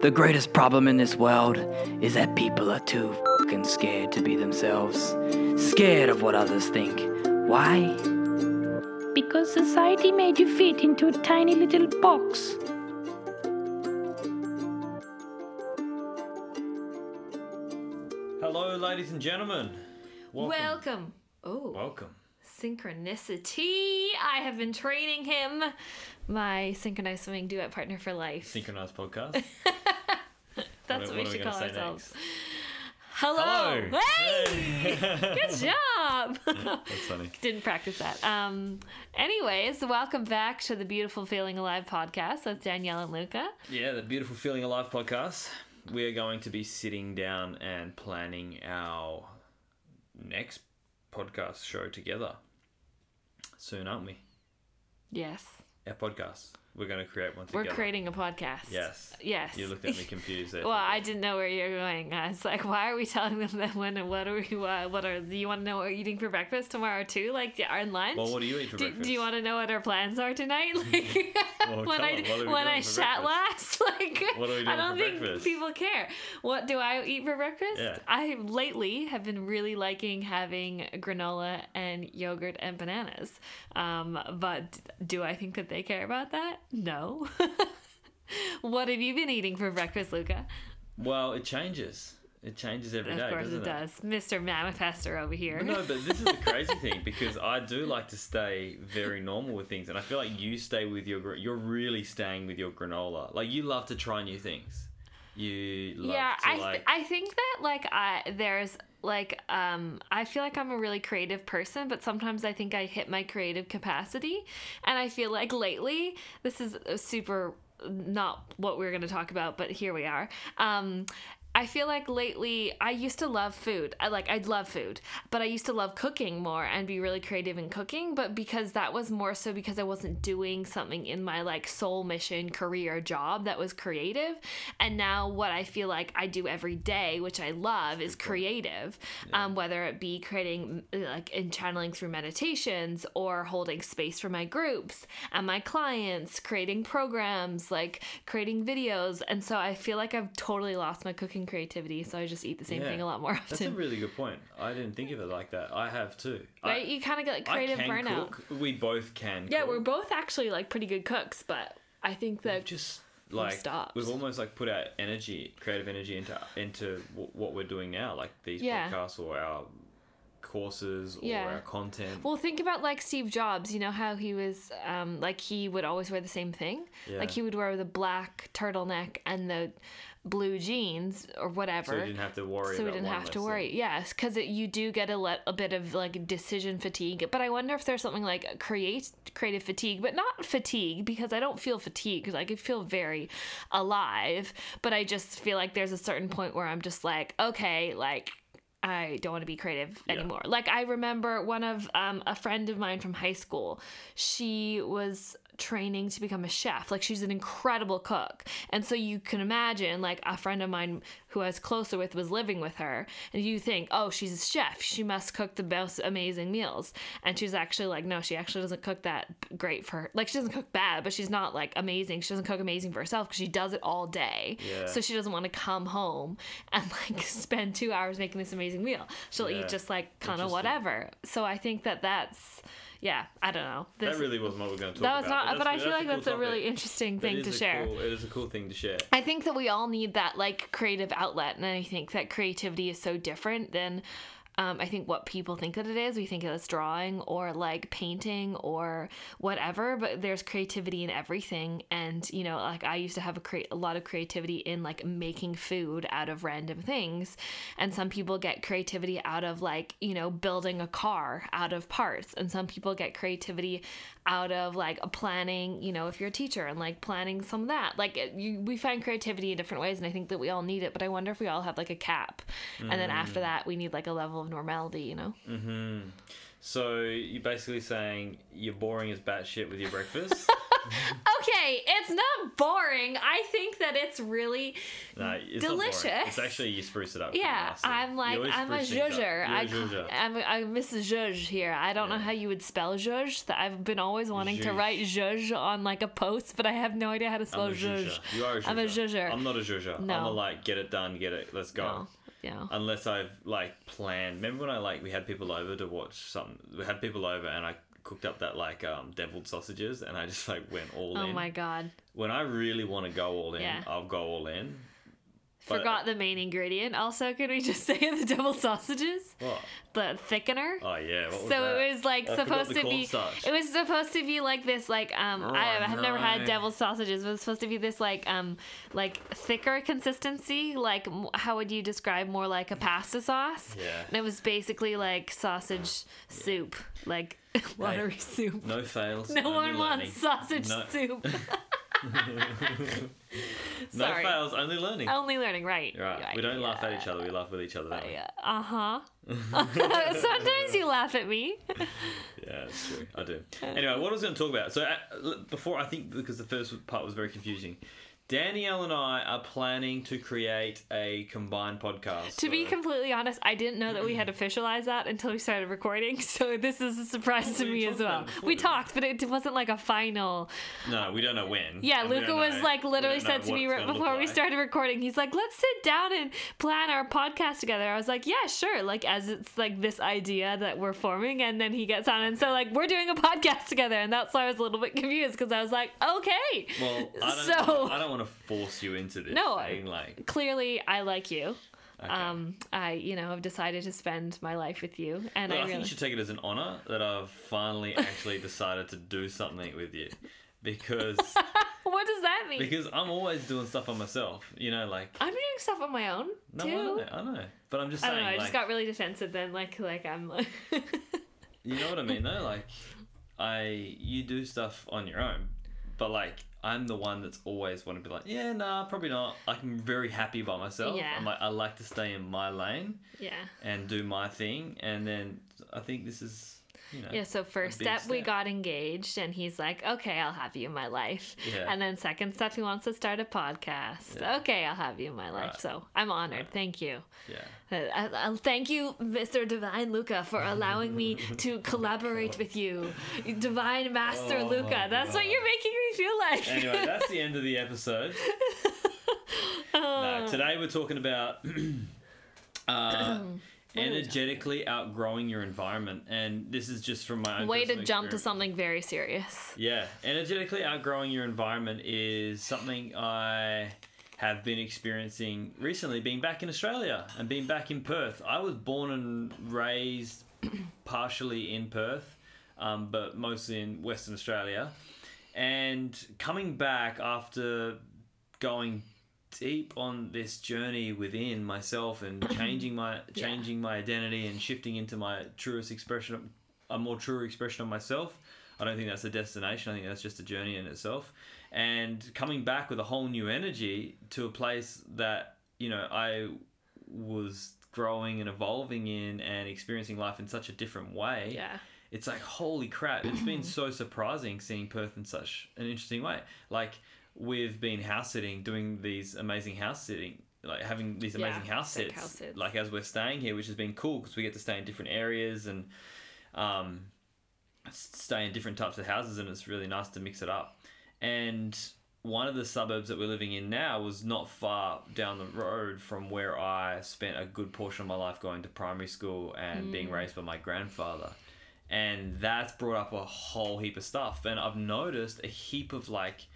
The greatest problem in this world is that people are too fucking scared to be themselves. Scared of what others think. Why? Because society made you fit into a tiny little box. Hello, ladies and gentlemen. Welcome. Welcome. Oh, Welcome. synchronicity. I have been training him, my synchronized swimming duet partner for life. Synchronized podcast. That's what what, we should call ourselves. next? Hello. Hello. Hey. Good job. That's funny. Didn't practice that. Um. Anyways, welcome back to the Beautiful Feeling Alive podcast with Danielle and Luka. Yeah, the beautiful Feeling Alive podcast. We are going to be sitting down and planning our next podcast show together soon, aren't we? Yes, Our podcast. We're going to create one together. we're creating a podcast. Yes. Yes. You looked at me confused. Well, I didn't know where you're going. I was like, why are we telling them that when and what are we, what, what are, do you want to know what we're eating for breakfast tomorrow too? Like, our lunch? Well, what do you eat for do, breakfast? do you want to know what our plans are tonight? Like, Well, when I, them, what are we when I shat last, like, What are we I don't think breakfast? people care. What do I eat for breakfast? Yeah. I lately have been really liking having granola and yogurt and bananas. Um, but do I think that they care about that? No. what have you been eating for breakfast, Luka? Well, it changes. It changes every day, Of course doesn't it does. Mr. Manifester over here. No, but this is the crazy thing because I do like to stay very normal with things, and I feel like you stay with your. You're really staying with your granola. Like you love to try new things. You love yeah, to I, th- like. I think that like I there's like um I feel like I'm a really creative person, but sometimes I think I hit my creative capacity, and I feel like lately this is super not what we are going to talk about, but here we are. Um, I feel like lately I used to love food. I like I'd love food, but I used to love cooking more and be really creative in cooking, but because that was more so because I wasn't doing something in my like soul mission career job that was creative. And now what I feel like I do every day, which I love, is creative. Um, whether it be creating like and channeling through meditations or holding space for my groups and my clients, creating programs, like creating videos. And so I feel like I've totally lost my cooking creativity, so I just eat the same Yeah. thing a lot more often. That's a really good point. I didn't think of it like that. I have too. Right? I, you kind of get like creative burnout. cook. We both can. Yeah, cook. we're both actually like pretty good cooks, but I think that just like stopped. we've almost like put our energy, creative energy into into w- what we're doing now, like these Yeah. podcasts or our courses or Yeah. our content. Well, think about like Steve Jobs. You know how he was, um, like he would always wear the same thing. Yeah. Like he would wear the black turtleneck and the blue jeans or whatever. so we didn't have to worry. so we didn't have to worry. thing. Yes, because you do get a, le- a bit of like decision fatigue. But I wonder if there's something like create creative fatigue, but not fatigue because I don't feel fatigue because I could feel very alive. But I just feel like there's a certain point where I'm just like, okay, like. I don't want to be creative Yeah. anymore. Like I remember one of um, a friend of mine from high school. She was training to become a chef. Like she's an incredible cook, and so you can imagine like a friend of mine who I was closer with was living with her, and you think, oh, she's a chef. She must cook the most amazing meals. And she's actually like, no, she actually doesn't cook that great for her. Like she doesn't cook bad, but she's not like amazing. She doesn't cook amazing for herself because she does it all day. Yeah. So she doesn't want to come home and like spend two hours making this amazing meal. She'll Yeah. eat just like kind of whatever. So I think that that's yeah. I don't know. This, That really wasn't what we are going to talk about. that was about. not. But, I that's- feel like a cool that's a really interesting thing to share. Cool, it is a cool thing to share. I think that we all need that like creative outlet, and I think that creativity is so different than. Um, I think what people think that it is, we think it's drawing or like painting or whatever, but there's creativity in everything. And, you know, like I used to have a, cre- a lot of creativity in like making food out of random things. And some people get creativity out of like, you know, building a car out of parts. And some people get creativity out of like a planning, you know, if you're a teacher and like planning some of that. Like it- you, we find creativity in different ways, and I think that we all need it. But I wonder if we all have like a cap, and then after that, we need like a level of normality, you know? Mm-hmm. So you're basically saying you're boring as batshit with your breakfast, okay, it's not boring. I think that it's really No, it's boring. It's actually you spruce it up. yeah. I'm like I'm a spruce things zhuzher. You're I a zhuzher. I'm a, I'm Mrs. Here. I don't know how you would spell zhuzh. That I've been always wanting to write zhuzh on like a post, but I have no idea how to spell I'm a zhuzh. zhuzher. You are a zhuzher. I'm a zhuzher. I'm not a zhuzher. I'm a like get it done, get it, let's go. No. Yeah. Unless I've like planned. Remember when I like we had people over to watch something? We had people over and I cooked up that like um deviled sausages and I just like went all Oh in. Oh my god. When I really want to go all in, Yeah. I'll go all in. But- Forgot the main ingredient. Also, could we just say the double sausages? What? The thickener. Oh yeah. What was so that? it was like I supposed to be cornstarch. it was supposed to be like this like um I Oh, have never had no. deviled sausages but it was supposed to be this like um like thicker consistency like how would you describe more like a pasta sauce Yeah. and it was basically like sausage soup like watery soup No fails. no one wants sausage No- soup No Sorry. fails, only learning. only learning right Right. We don't laugh at each other. We laugh with each other. Don't yeah. uh-huh sometimes you laugh at me Yeah, that's true. I do. Anyway, what I was going to talk about. So uh, before, I think because the first part was very confusing. Danielle and I are planning to create a combined podcast. To be completely honest, I didn't know that we had officialized that until we started recording. So this is a surprise to me as well. We talked, but it wasn't like a final. no, we don't know when. Yeah, and Luka was know- like literally said to me right before we started recording. He's like, "Let's sit down and plan our podcast together." I was like, "Yeah, sure." Like as it's like this idea that we're forming, and then he gets on, and so like we're doing a podcast together, and that's why I was a little bit confused because I was like, "Okay." Well, I don't. So- I don't want to force you into this. No, thing, like. Clearly, I like you. Okay. Um, I you know have decided to spend my life with you, and Well, I I think really. you should take it as an honor that I've finally actually decided to do something with you, because what does that mean? because I'm always doing stuff on myself. You know, like I'm doing stuff on my own no, too. I know, I know, but I'm just I saying, don't know. I like, just got really defensive then. Like, like I'm. Like you know what I mean though. Like, I you do stuff on your own, but like I'm the one that's always want to be like, yeah, nah, probably not. Like, I'm very happy by myself. Yeah. I'm like, I like to stay in my lane yeah. and do my thing, and then I think this is, you know, Yeah. So first big step, we got engaged, and he's like, "Okay, I'll have you in my life." Yeah. And then second step, he wants to start a podcast. Yeah. Okay, I'll have you in my life. Right. So I'm honored. Thank you. yeah. Uh, I, I'll thank you, Mr. Divine Luka, for allowing me to collaborate with you, Divine Master Oh Luka. That's what you're making me feel like. Anyway, that's the end of the episode. no, today we're talking about uh, energetically outgrowing your environment, and this is just from my own Way to jump to something very serious. Yeah, energetically outgrowing your environment is something I have been experiencing recently, being back in Australia and being back in Perth. I was born and raised partially in Perth, um, but mostly in Western Australia. And coming back after going deep on this journey within myself and changing my changing my identity and shifting into my truest expression a more true expression of myself I don't think that's a destination. I think that's just a journey in itself. And coming back with a whole new energy to a place that, you know, I was growing and evolving in and experiencing life in such a different way. Yeah. It's like, holy crap. It's been so surprising seeing Perth in such an interesting way. Like, we've been house sitting, doing these amazing house sitting. Like having these amazing Yeah, house sits, house sits. like as we're staying here, which has been cool because we get to stay in different areas and um, stay in different types of houses, and it's really nice to mix it up. And one of the suburbs that we're living in now was not far down the road from where I spent a good portion of my life going to primary school and being raised by my grandfather. And that's brought up a whole heap of stuff. And I've noticed a heap of like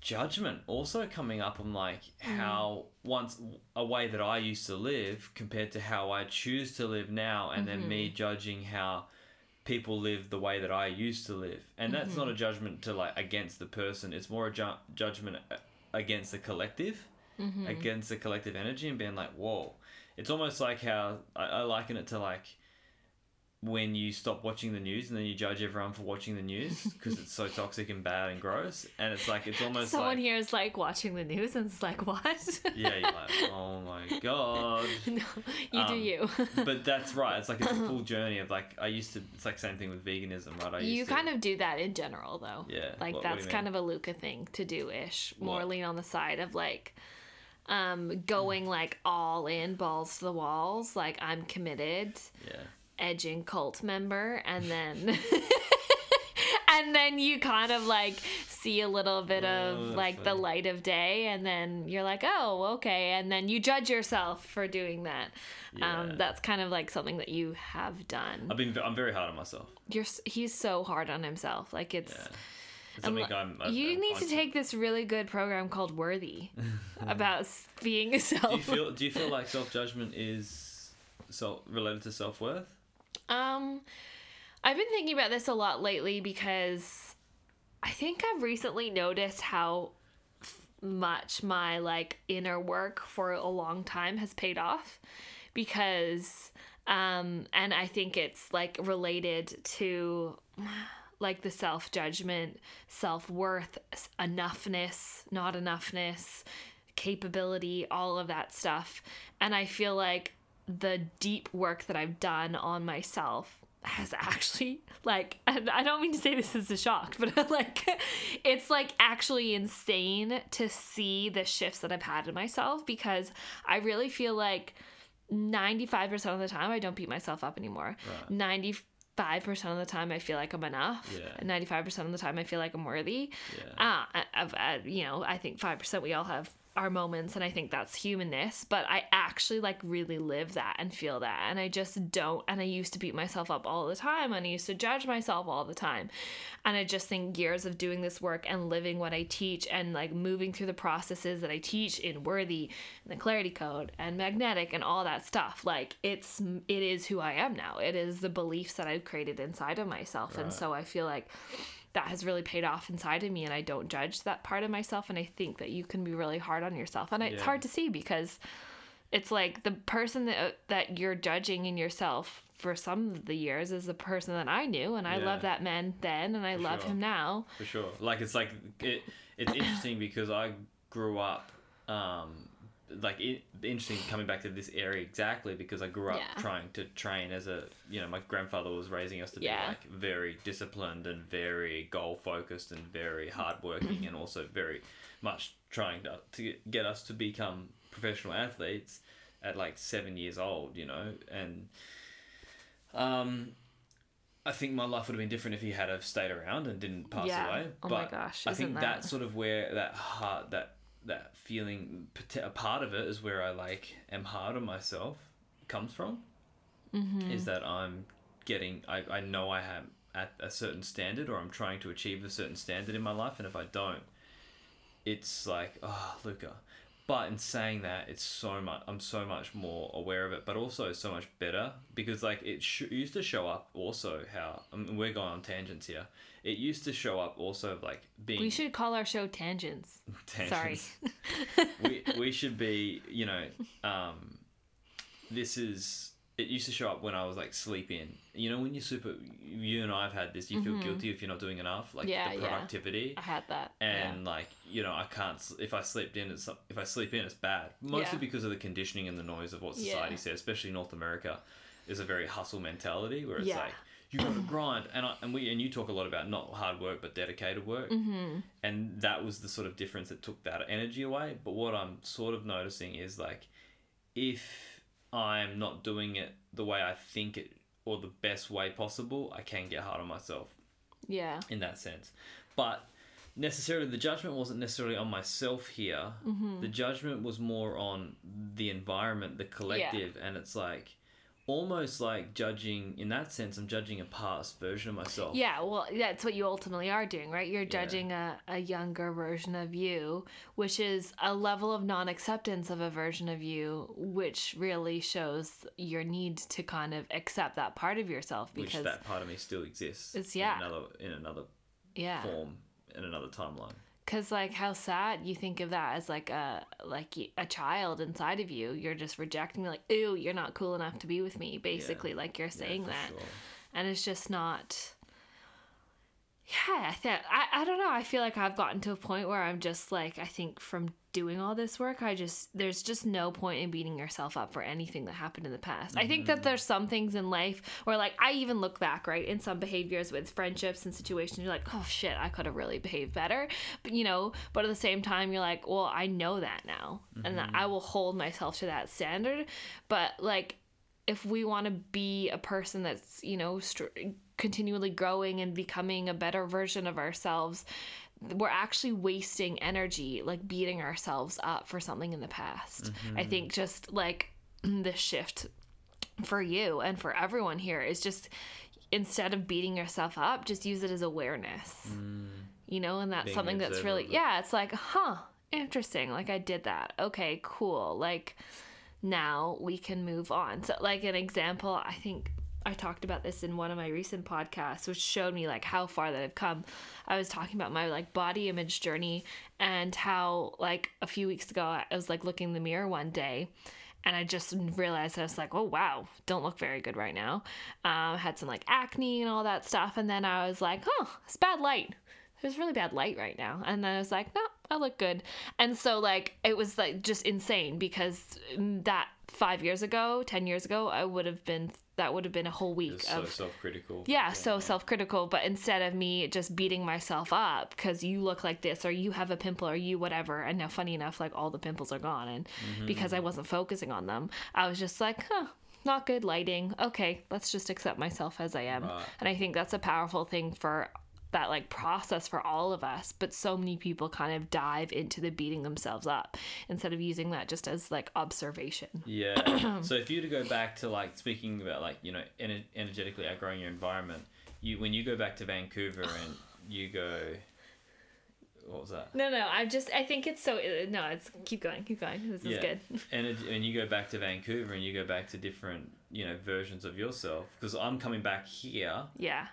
judgment also coming up on like mm. how once a way that I used to live compared to how I choose to live now, and then me mm-hmm. judging how people live the way that I used to live. And that's not a mm-hmm. judgment to like against the person, it's more a ju- judgment uh, against the collective, mm-hmm. against the collective energy, and being like, whoa. It's almost like how I, I liken it to like when you stop watching the news and then you judge everyone for watching the news because it's so toxic and bad and gross. And it's like, it's almost Someone like, here is like watching the news and it's like, what? yeah, you're like, oh my God. no, you do Um, you. But that's right. It's like it's a full journey of like, I used to, it's like same thing with veganism, right? I used you to, kind of do that in general, though. Yeah, Like what- what that's you kind of a Luka thing to do ish. More What? lean on the side of like um going like all in balls to the walls like i'm committed yeah. Edging cult member and then and then you kind of like see a little bit Oh, of like the light of day and then you're like oh okay and then you judge yourself for doing that Yeah. um that's kind of like something that you have done I've been, I'm very hard on myself. you're he's so hard on himself like it's Yeah. Something I'm, I'm, you I'm need to take this really good program called Worthy about being a self. Do you feel, do you feel like self judgment is self related to self worth? Um, I've been thinking about this a lot lately because I think I've recently noticed how much my like inner work for a long time has paid off because um and I think it's like related to like the self judgment, self worth, enoughness, not enoughness, capability, all of that stuff. And I feel like the deep work that I've done on myself has actually like and I don't mean to say this as a shock, but like it's like actually insane to see the shifts that I've had in myself because I really feel like 95% of the time I don't beat myself up anymore. Right. 95% of the time I feel like I'm enough. Yeah. And 95% of the time I feel like I'm worthy. Yeah. Ah, I- I've, you know, I think 5% we all have our moments and I think that's humanness, but I actually like really live that and feel that. And I just don't. And I used to beat myself up all the time and I used to judge myself all the time. And I just think years of doing this work and living what I teach and like moving through the processes that I teach in Worthy, and the Clarity Code and Magnetic and all that stuff, like it's, it is who I am now. It is the beliefs that I've created inside of myself. And so I feel like that has really paid off inside of me and I don't judge that part of myself and I think that you can be really hard on yourself and it's hard to see because it's like the person that that you're judging in yourself for some of the years is the person that I knew and I Yeah. love that man then and I For love sure. him now. for sure. Like it's like it. It's interesting because I grew up, um, like it, interesting coming back to this area exactly because I grew up Yeah. trying to train as a you know my grandfather was raising us to be Yeah. like very disciplined and very goal focused and very hardworking and also very much trying to to get- us to become professional athletes at like seven years old. You know and. Um, I think my life would have been different if he had have stayed around and didn't pass Yeah. away. Oh but my gosh, I think isn't that's sort of where that heart, that that feeling, a part of it is where I like am hard on myself comes from. Mm-hmm. Is that I'm getting, I, I know I am at a certain standard or I'm trying to achieve a certain standard in my life, and if I don't, it's like, oh, Luka. But in saying that, it's so much. I'm so much more aware of it, but also so much better because like it sh- used to show up also how I mean, we're going on tangents here. It used to show up also like being We should call our show Tangents. Sorry. tangents. we we should be you know um, this is it used to show up when I was like sleeping. You know when you're super you and I've had this. You feel guilty if you're not doing enough. Like Mm-hmm. Yeah, the yeah. productivity I had that. yeah. and like you know I can't if I slept in it's if I sleep in it's bad mostly Yeah. because of the conditioning and the noise of what society Yeah. says especially North America is a very hustle mentality where it's Yeah. like you got to grind and I, and we and you talk a lot about not hard work but dedicated work Mm-hmm. and that was the sort of difference that took that energy away but what I'm sort of noticing is like if I'm not doing it the way I think it or the best way possible I can get hard on myself Yeah. in that sense. But necessarily, the judgment wasn't necessarily on myself here. Mm-hmm. The judgment was more on the environment, the collective, and it's like almost like judging. In that sense, I'm judging a past version of myself. Yeah, well, that's what you ultimately are doing, right? You're judging a, a younger version of you, which is a level of non acceptance of a version of you, which really shows your need to kind of accept that part of yourself Which because, that part of me still exists. It's- yeah. In another in another yeah. form in another timeline. Cause like how sad you think of that as like a like a child inside of you. You're just rejecting like, ew, you're not cool enough to be with me. Basically, like you're saying for that, sure. and it's just not. Yeah, I think I, I don't know. I feel like I've gotten to a point where I'm just like I think from doing all this work, I just there's just no point in beating yourself up for anything that happened in the past. I think that mm-hmm. there's some things in life where like I even look back, right, in some behaviors with friendships and situations, you're like, oh shit, I could have really behaved better. But you know, but at the same time you're like, well, I know that now. And that I mm-hmm. will hold myself to that standard. But like if we want to be a person that's you know str- continually growing and becoming a better version of ourselves we're actually wasting energy like beating ourselves up for something in the past. I mm-hmm. think just like the shift for you and for everyone here is just instead of beating yourself up just use it as awareness. Mm. You know and that's Being something that's really it. yeah it's like huh interesting like i did that. Okay cool like now we can move on. So, like an example, I think I talked about this in one of my recent podcasts, which showed me like how far that I've come. I was talking about my like body image journey and how like a few weeks ago I was like looking in the mirror one day. And I just realized I was like, oh wow, don't look very good right now. Um, had some like acne and all that stuff, and then I was like, oh, it's bad light there's really bad light right now. And then I was like, no, I look good. And so like it was like just insane because that five years ago, ten years ago, I would have been that would have been a whole week so of self-critical. yeah, so self-critical. But instead of me just beating myself up because you look like this or you have a pimple or you whatever, and now funny enough, like all the pimples are gone, and mm-hmm. because I wasn't focusing on them, I was just like, huh. Not good lighting. Okay, let's just accept myself as I am. Right. And I think that's a powerful thing for that like process for all of us but so many people kind of dive into the beating themselves up instead of using that just as like observation. Yeah. so if you were to go back to like speaking about like you know ener- energetically outgrowing your environment, you when you go back to Vancouver and you go, what was that? no no i just i think it's so uh, no it's keep going keep going. This is good. And it, and you go back to Vancouver and you go back to different you know versions of yourself because I'm coming back here yeah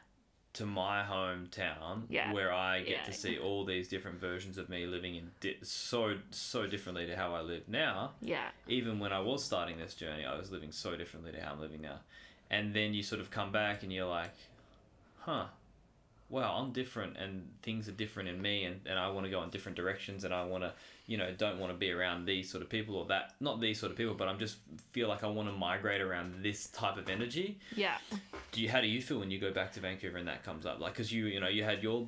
to my hometown Yeah. where I get Yeah. to see all these different versions of me living in di- so so differently to how I live now. yeah even when I was starting this journey, I was living so differently to how I'm living now. And then you sort of come back and you're like, huh, wow, I'm different and things are different in me and, and I want to go in different directions and I want to, you know, don't want to be around these sort of people or that, not these sort of people, but I'm just feel like I want to migrate around this type of energy. yeah Do you, how do you feel when you go back to Vancouver and that comes up? Like, cause you, you know, you had your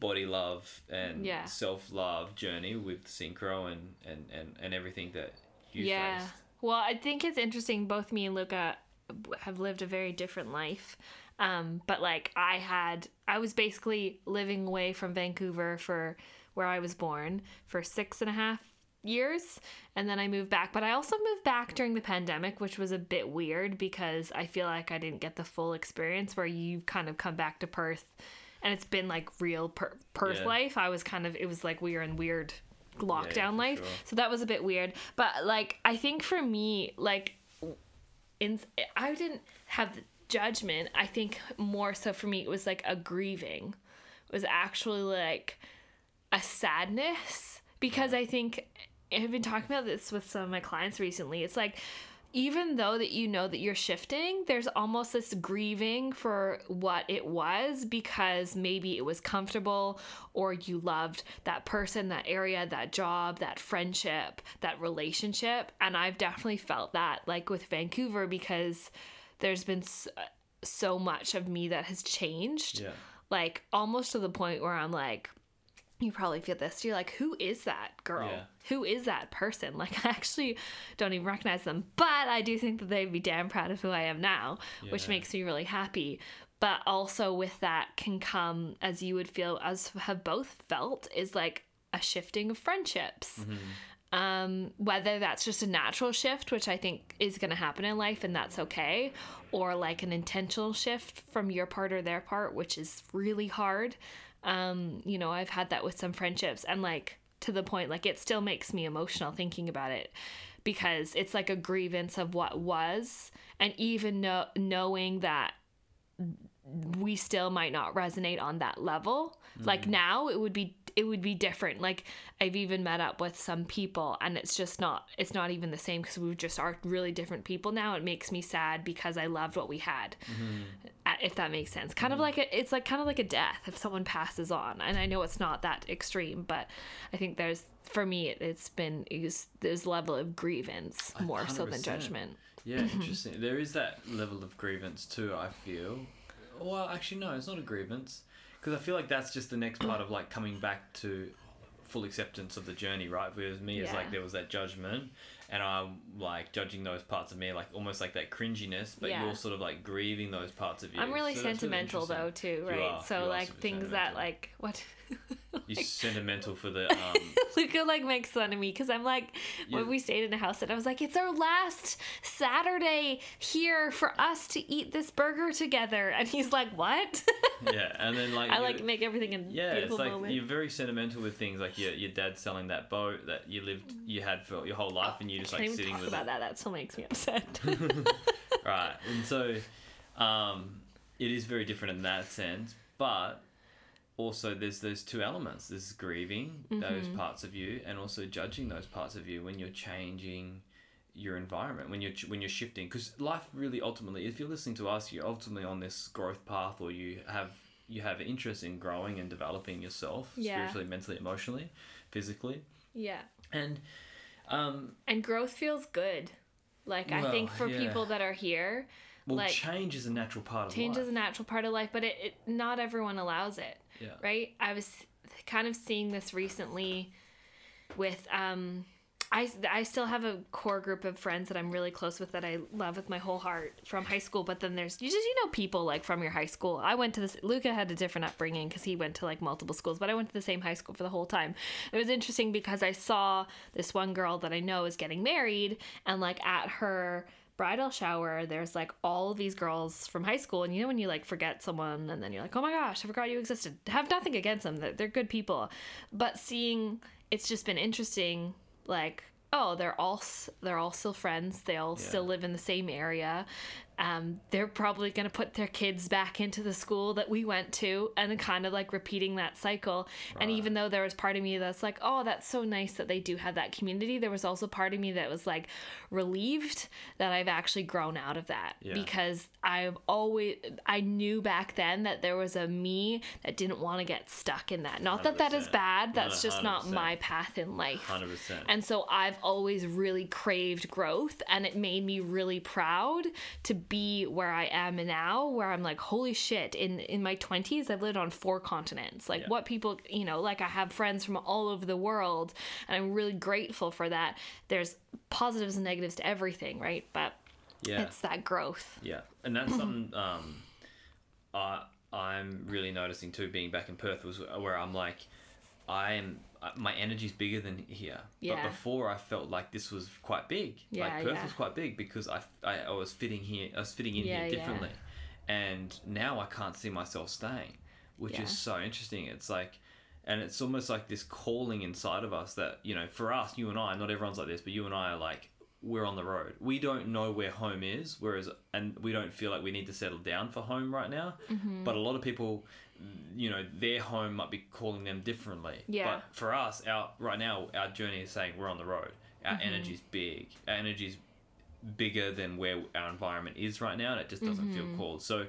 body love and Yeah. self love journey with synchro and, and, and, and everything that you yeah faced. well i think it's interesting both me and luka have lived a very different life um but like i had i was basically living away from vancouver for where i was born for six and a half years and then i moved back. But i also moved back during the pandemic which was a bit weird because i feel like i didn't get the full experience where you kind of come back to perth and it's been like real per- perth Yeah. life. I was kind of it was like we were in weird lockdown for life. sure. so that was a bit weird. But like i think for me like in i didn't have the judgment. I think more so for me it was like a grieving. It was actually like a sadness because i think i've been talking about this with some of my clients recently. It's like even though that you know that you're shifting there's almost this grieving for what it was because maybe it was comfortable or you loved that person that area that job that friendship that relationship. And i've definitely felt that like with vancouver because there's been so, much of me that has changed. Yeah. like almost to the point where i'm like you probably feel this. You're like, who is that girl? Yeah. Who is that person? Like, I actually don't even recognize them, but I do think that they'd be damn proud of who I am now, which makes me really happy. But also with that can come, as you would feel, as have both felt, is like a shifting of friendships. Um, whether that's just a natural shift, which I think is going to happen in life and that's okay, or like an intentional shift from your part or their part, which is really hard. Um, you know, I've had that with some friendships and like to the point, like it still makes me emotional thinking about it because it's like a grievance of what was. And even know, knowing that we still might not resonate on that level. Like now, it would be it would be different. Like I've even met up with some people and it's just not it's not even the same because we just are really different people now. It makes me sad because I loved what we had. Mm-hmm. Uh, If that makes sense. Kind of mm-hmm. like a, it's like kind of like a death if someone passes on. And I know it's not that extreme, but I think there's for me it, it's been is this level of grievance more so than judgment. Yeah, mm-hmm. interesting. There is that level of grievance too. I feel. Well, actually, no, it's not a grievance because I feel like that's just the next part of like coming back to full acceptance of the journey, right? Whereas me, it's Yeah. like there was that judgment, and I'm like judging those parts of me, like almost like that cringiness, but Yeah. you're sort of like grieving those parts of you. I'm really So sentimental though interesting. too, right? are, so like things that like what You're sentimental for the um, Luka like makes fun of me because I'm like when we stayed in a house and I was like, it's our last Saturday here for us to eat this burger together, and he's like, what? yeah, and then like I like make everything a Yeah, it's like moment. you're very sentimental with things like your your dad selling that boat that you lived you had for your whole life, and you just like sitting talk with about it, that. That still makes me upset. right? And so, um, it is very different in that sense, but also there's those two elements: there's grieving those Mm-hmm. parts of you, and also judging those parts of you when you're changing your environment when you're when you're shifting because life really ultimately if you're listening to us you're ultimately on this growth path or you have you have an interest in growing and developing yourself Yeah. spiritually mentally emotionally physically yeah. and um And growth feels good. Like I think for yeah. people that are here, well like change is a natural part of life. change life is a natural part of life, but it, it not everyone allows it. yeah right? I was kind of seeing this recently with um I, I still have a core group of friends that I'm really close with that I love with my whole heart from high school. But then there's you just you know people like from your high school. I went to this. Luca had a different upbringing because he went to like multiple schools, but I went to the same high school for the whole time. It was interesting because I saw this one girl that I know is getting married, and like at her bridal shower there's like all these girls from high school and you know when you like forget someone and then you're like oh my gosh i forgot you existed have nothing against them they're good people but seeing it's just been interesting like oh they're all they're all still friends. They all still live in the same area um, they're probably going to put their kids back into the school that we went to and kind of like repeating that cycle. And even though there was part of me that's like oh that's so nice that they do have that community there was also part of me that was like relieved that i've actually grown out of that. Yeah. because i've always i knew back then that there was a me that didn't want to get stuck in that. Not that that is bad that's No, just not my path in life. 100% and so I've always really craved growth and it made me really proud to be where I am now where I'm like holy shit in in my 20s I've lived on four continents like Yeah. what people you know like I have friends from all over the world and I'm really grateful for that there's positives and negatives to everything right but yeah it's that growth Yeah, and that's something um, I I'm really noticing too. Being back in Perth was where I'm like, I am uh, my energy's bigger than here. Yeah. But before I felt like this was quite big. Yeah, like Perth yeah. was quite big because I, I I was fitting here. I was fitting in Yeah, here yeah. differently, and now I can't see myself staying, which Yeah. is so interesting. It's like. And it's almost like this calling inside of us that, you know, for us, you and I, not everyone's like this, but you and I are like, we're on the road. We don't know where home is, whereas, and we don't feel like we need to settle down for home right now. Mm-hmm. But a lot of people, you know, their home might be calling them differently. Yeah. But for us, our right now, our journey is saying we're on the road. Our Mm-hmm. energy's big. Our energy's bigger than where our environment is right now, and it just doesn't Mm-hmm. feel called. So.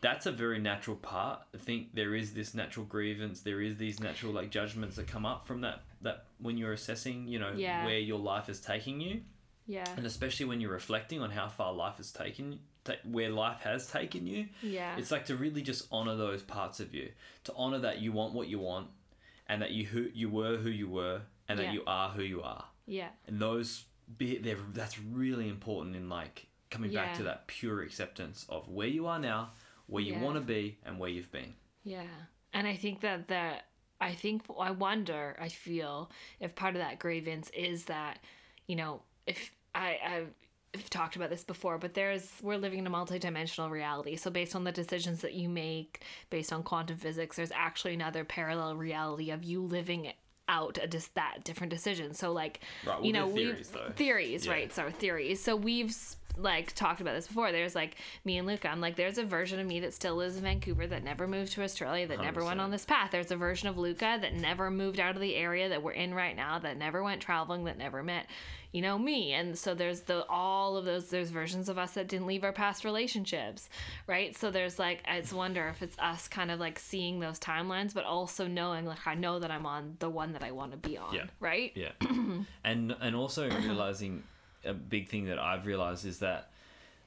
That's a very natural part. I think there is this natural grievance. There is these natural like judgments that come up from that. That when you're assessing, you know, Yeah. where your life is taking you, yeah and especially when you're reflecting on how far life has taken ta- where life has taken you yeah it's like to really just honor those parts of you to honor that you want what you want and that you who you were who you were and that Yeah. you are who you are yeah and those be they're, that's really important in like coming back to that pure acceptance of where you are now where you Yeah. want to be and where you've been Yeah. And I think that that I think I wonder, I feel if part of that grievance is that, you know, if I I've I've talked about this before, but there's we're living in a multidimensional reality. So based on the decisions that you make, based on quantum physics, there's actually another parallel reality of you living out a just that different decision. So like Right, well, you know they're we theories, theories Yeah. right? So theories. So we've like talked about this before. There's like me and Luka. I'm like, there's a version of me that still lives in Vancouver that never moved to Australia, that never went on this path. There's a version of Luka that never moved out of the area that we're in right now, that never went traveling, that never met, you know, me. And so there's the all of those. There's versions of us that didn't leave our past relationships, right? So there's like, I just wonder if it's us kind of like seeing those timelines, but also knowing like I know that I'm on the one that I want to be on, Yeah. right? Yeah, and and also realizing a big thing that I've realized is that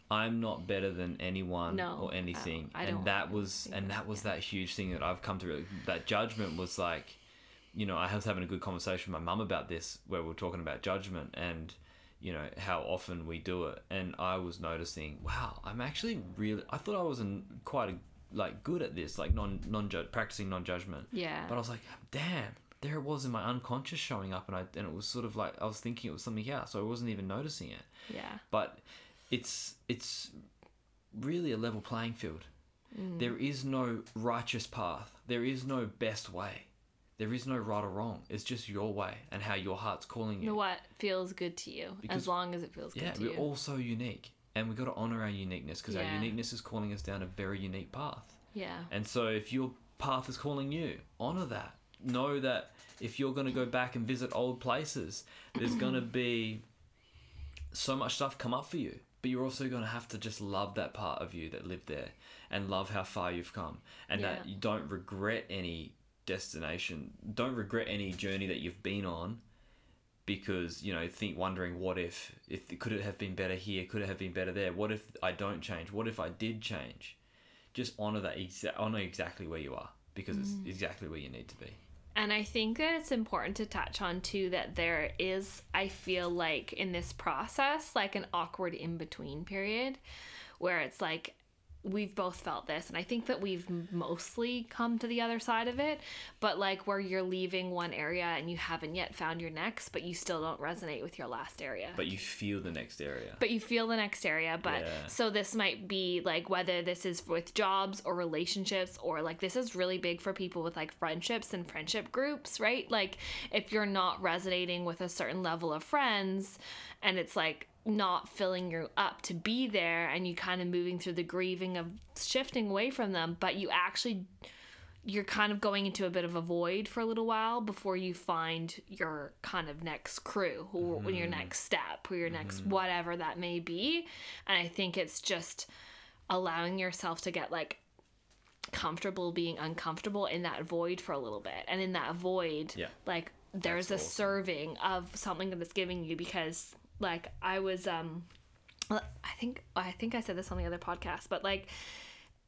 I'm not better than anyone No, or uh, anything, I don't- I don't and that was and that was that huge thing that I've come to. Really, that judgment was like, you know, I was having a good conversation with my mum about this, where we are talking about judgment and you know how often we do it, and I was noticing, wow, I'm actually really. I thought I was in quite a, like good at this, like non non practicing non judgment. Yeah. But I was like, damn, there it was in my unconscious showing up, and I and it was sort of like I was thinking it was something else, so I wasn't even noticing it. Yeah. But it's it's really a level playing field. Mm. There is no righteous path. There is no best way. There is no right or wrong. It's just your way and how your heart's calling you. know what feels good to you Because- as long as it feels yeah, good to we're all so unique, and we've got to honor our uniqueness because our uniqueness is calling us down a very unique path. yeah And so if your path is calling you, honor that. Know that if you're going to go back and visit old places, there's going to be so much stuff come up for you. But you're also going to have to just love that part of you that lived there and love how far you've come and that you don't regret any destination, don't regret any journey that you've been on because you know think wondering what if if could it have been better here could it have been better there? What if i don't change? What if i did change? Just honor that exa- honor exactly where you are because it's mm. exactly where you need to be And I think that it's important to touch on too that there is, I feel like in this process, like an awkward in between period where it's like, we've both felt this and i think that we've mostly come to the other side of it but like where you're leaving one area and you haven't yet found your next but you still don't resonate with your last area. But you feel the next area. But you feel the next area but Yeah. so this might be like whether this is with jobs or relationships or like this is really big for people with like friendships and friendship groups right? Like if you're not resonating with a certain level of friends and it's like not filling you up to be there and you kind of moving through the grieving of shifting away from them but you actually you're kind of going into a bit of a void for a little while before you find your kind of next crew or your mm-hmm. next step or your next mm-hmm. whatever that may be. And I think it's just allowing yourself to get like comfortable being uncomfortable in that void for a little bit. And in that void, Yeah. like there's That's a awesome. serving of something that it's giving you because like I was um I think I think I said this on the other podcast, but like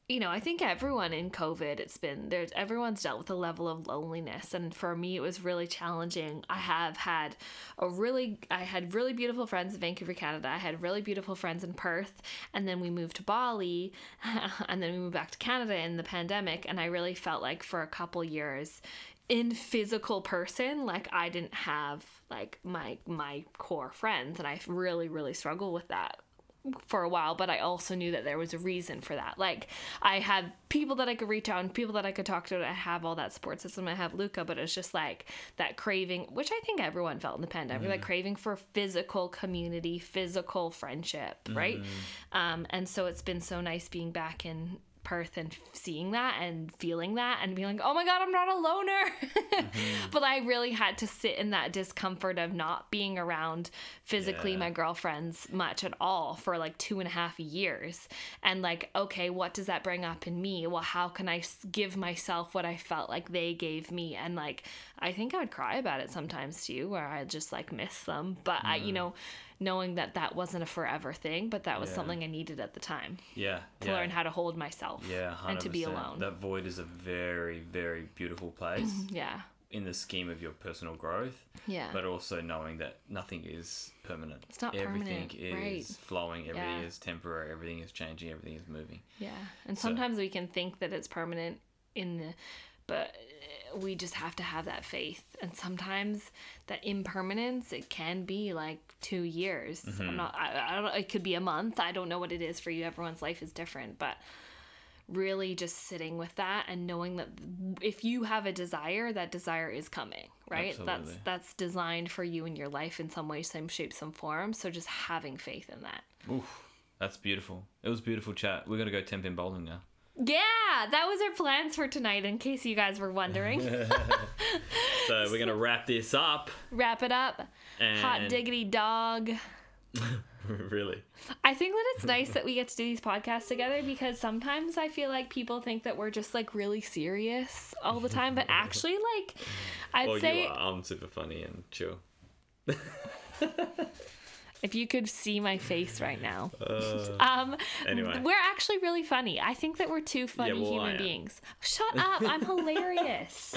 you know, I think everyone in COVID, it's been there's everyone's dealt with a level of loneliness, and for me, it was really challenging. I have had a really, I had really beautiful friends in Vancouver, Canada. I had really beautiful friends in Perth, and then we moved to Bali, and then we moved back to Canada in the pandemic, and I really felt like for a couple years, in physical person, like I didn't have like my my core friends, and I really really struggle with that for a while, but I also knew that there was a reason for that. Like I had people that I could reach out and people that I could talk to. I have all that support system. I have Luka, but it's just like that craving, which I think everyone felt in the pandemic, like craving for physical community, physical friendship, right? Um, and so it's been so nice being back in Perth and seeing that and feeling that and being like, oh my God, I'm not a loner. Mm-hmm. but I really had to sit in that discomfort of not being around physically Yeah. my girlfriends much at all for like two and a half years. And like, okay, what does that bring up in me? Well, how can I give myself what I felt like they gave me? And like, I think I would cry about it sometimes too, where I just like miss them. But I, you mm. know, knowing that that wasn't a forever thing, but that was Yeah. something I needed at the time yeah to yeah. learn how to hold myself yeah 100%. and to be alone. that void is a very very beautiful place yeah. in the scheme of your personal growth Yeah. but also knowing that nothing is permanent. It's not everything permanent, is right. flowing, everything Yeah. is temporary, everything is changing, everything is moving. Yeah, and So- sometimes we can think that it's permanent in the, but we just have to have that faith. And sometimes that impermanence it can be like two years. Mm-hmm. I'm not. I, I don't. know. It could be a month. I don't know what it is for you. Everyone's life is different, but really just sitting with that and knowing that if you have a desire that desire is coming right that's Absolutely. that's designed for you in your life in some way some shape some form so just having faith in that Oof. That's beautiful. It was beautiful chat. We're gonna go ten pin bowling now. Yeah, that was our plans for tonight. In case you guys were wondering, So we're gonna wrap this up. wrap it up. And Hot diggity dog. really. I think that it's nice that we get to do these podcasts together because sometimes I feel like people think that we're just like really serious all the time, but actually, like, I'd Well, say you are. I'm super funny and chill. if you could see my face right now. Uh, Um, Anyway. we're actually really funny. I think that we're two funny well, human beings. Shut up! I'm hilarious.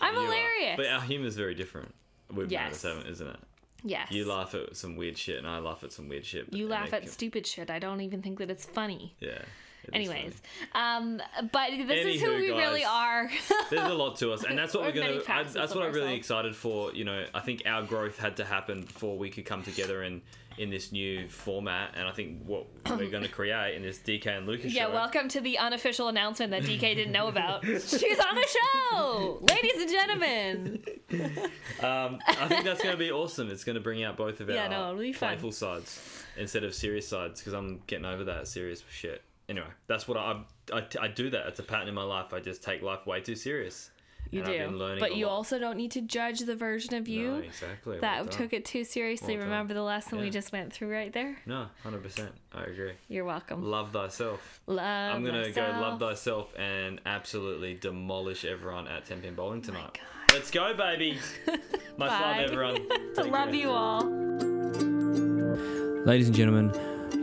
I'm you are. hilarious. But our humor is very different. We've Yes. noticed, haven't- isn't it? yes. You laugh at some weird shit, and I laugh at some weird shit. You laugh at can- stupid shit. I don't even think that it's funny. Yeah. It Anyways, um, but this is who Anywho, we really are. there's a lot to us, and that's what We're we're gonna. I, that's what I'm really ourselves. excited for. You know, I think our growth had to happen before we could come together in in this new format, and I think what we're going to create in this DK and Luka's yeah, show. welcome to the unofficial announcement that DK didn't know about. She's on the show, ladies and gentlemen. Um, I think that's going to be awesome. It's going to bring out both of our Yeah, no, it'll be fun. playful sides instead of serious sides because I'm getting over that serious shit. Anyway, that's what I, I I do. That it's a pattern in my life. I just take life way too serious. You And I've been do, learning but you lot. also don't need to judge the version of you No, exactly. that Well took it too seriously. Well. Remember the lesson we just went through right there? No, hundred percent. I agree. You're welcome. Love thyself. Love. I'm gonna go love thyself and absolutely demolish everyone at Ten Pin Bowling tonight. God. Let's go, baby. Much love, everyone. Love you all. Ladies and gentlemen,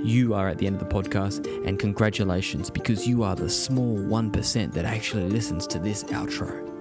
you are at the end of the podcast, and congratulations because you are the small 1% that actually listens to this outro.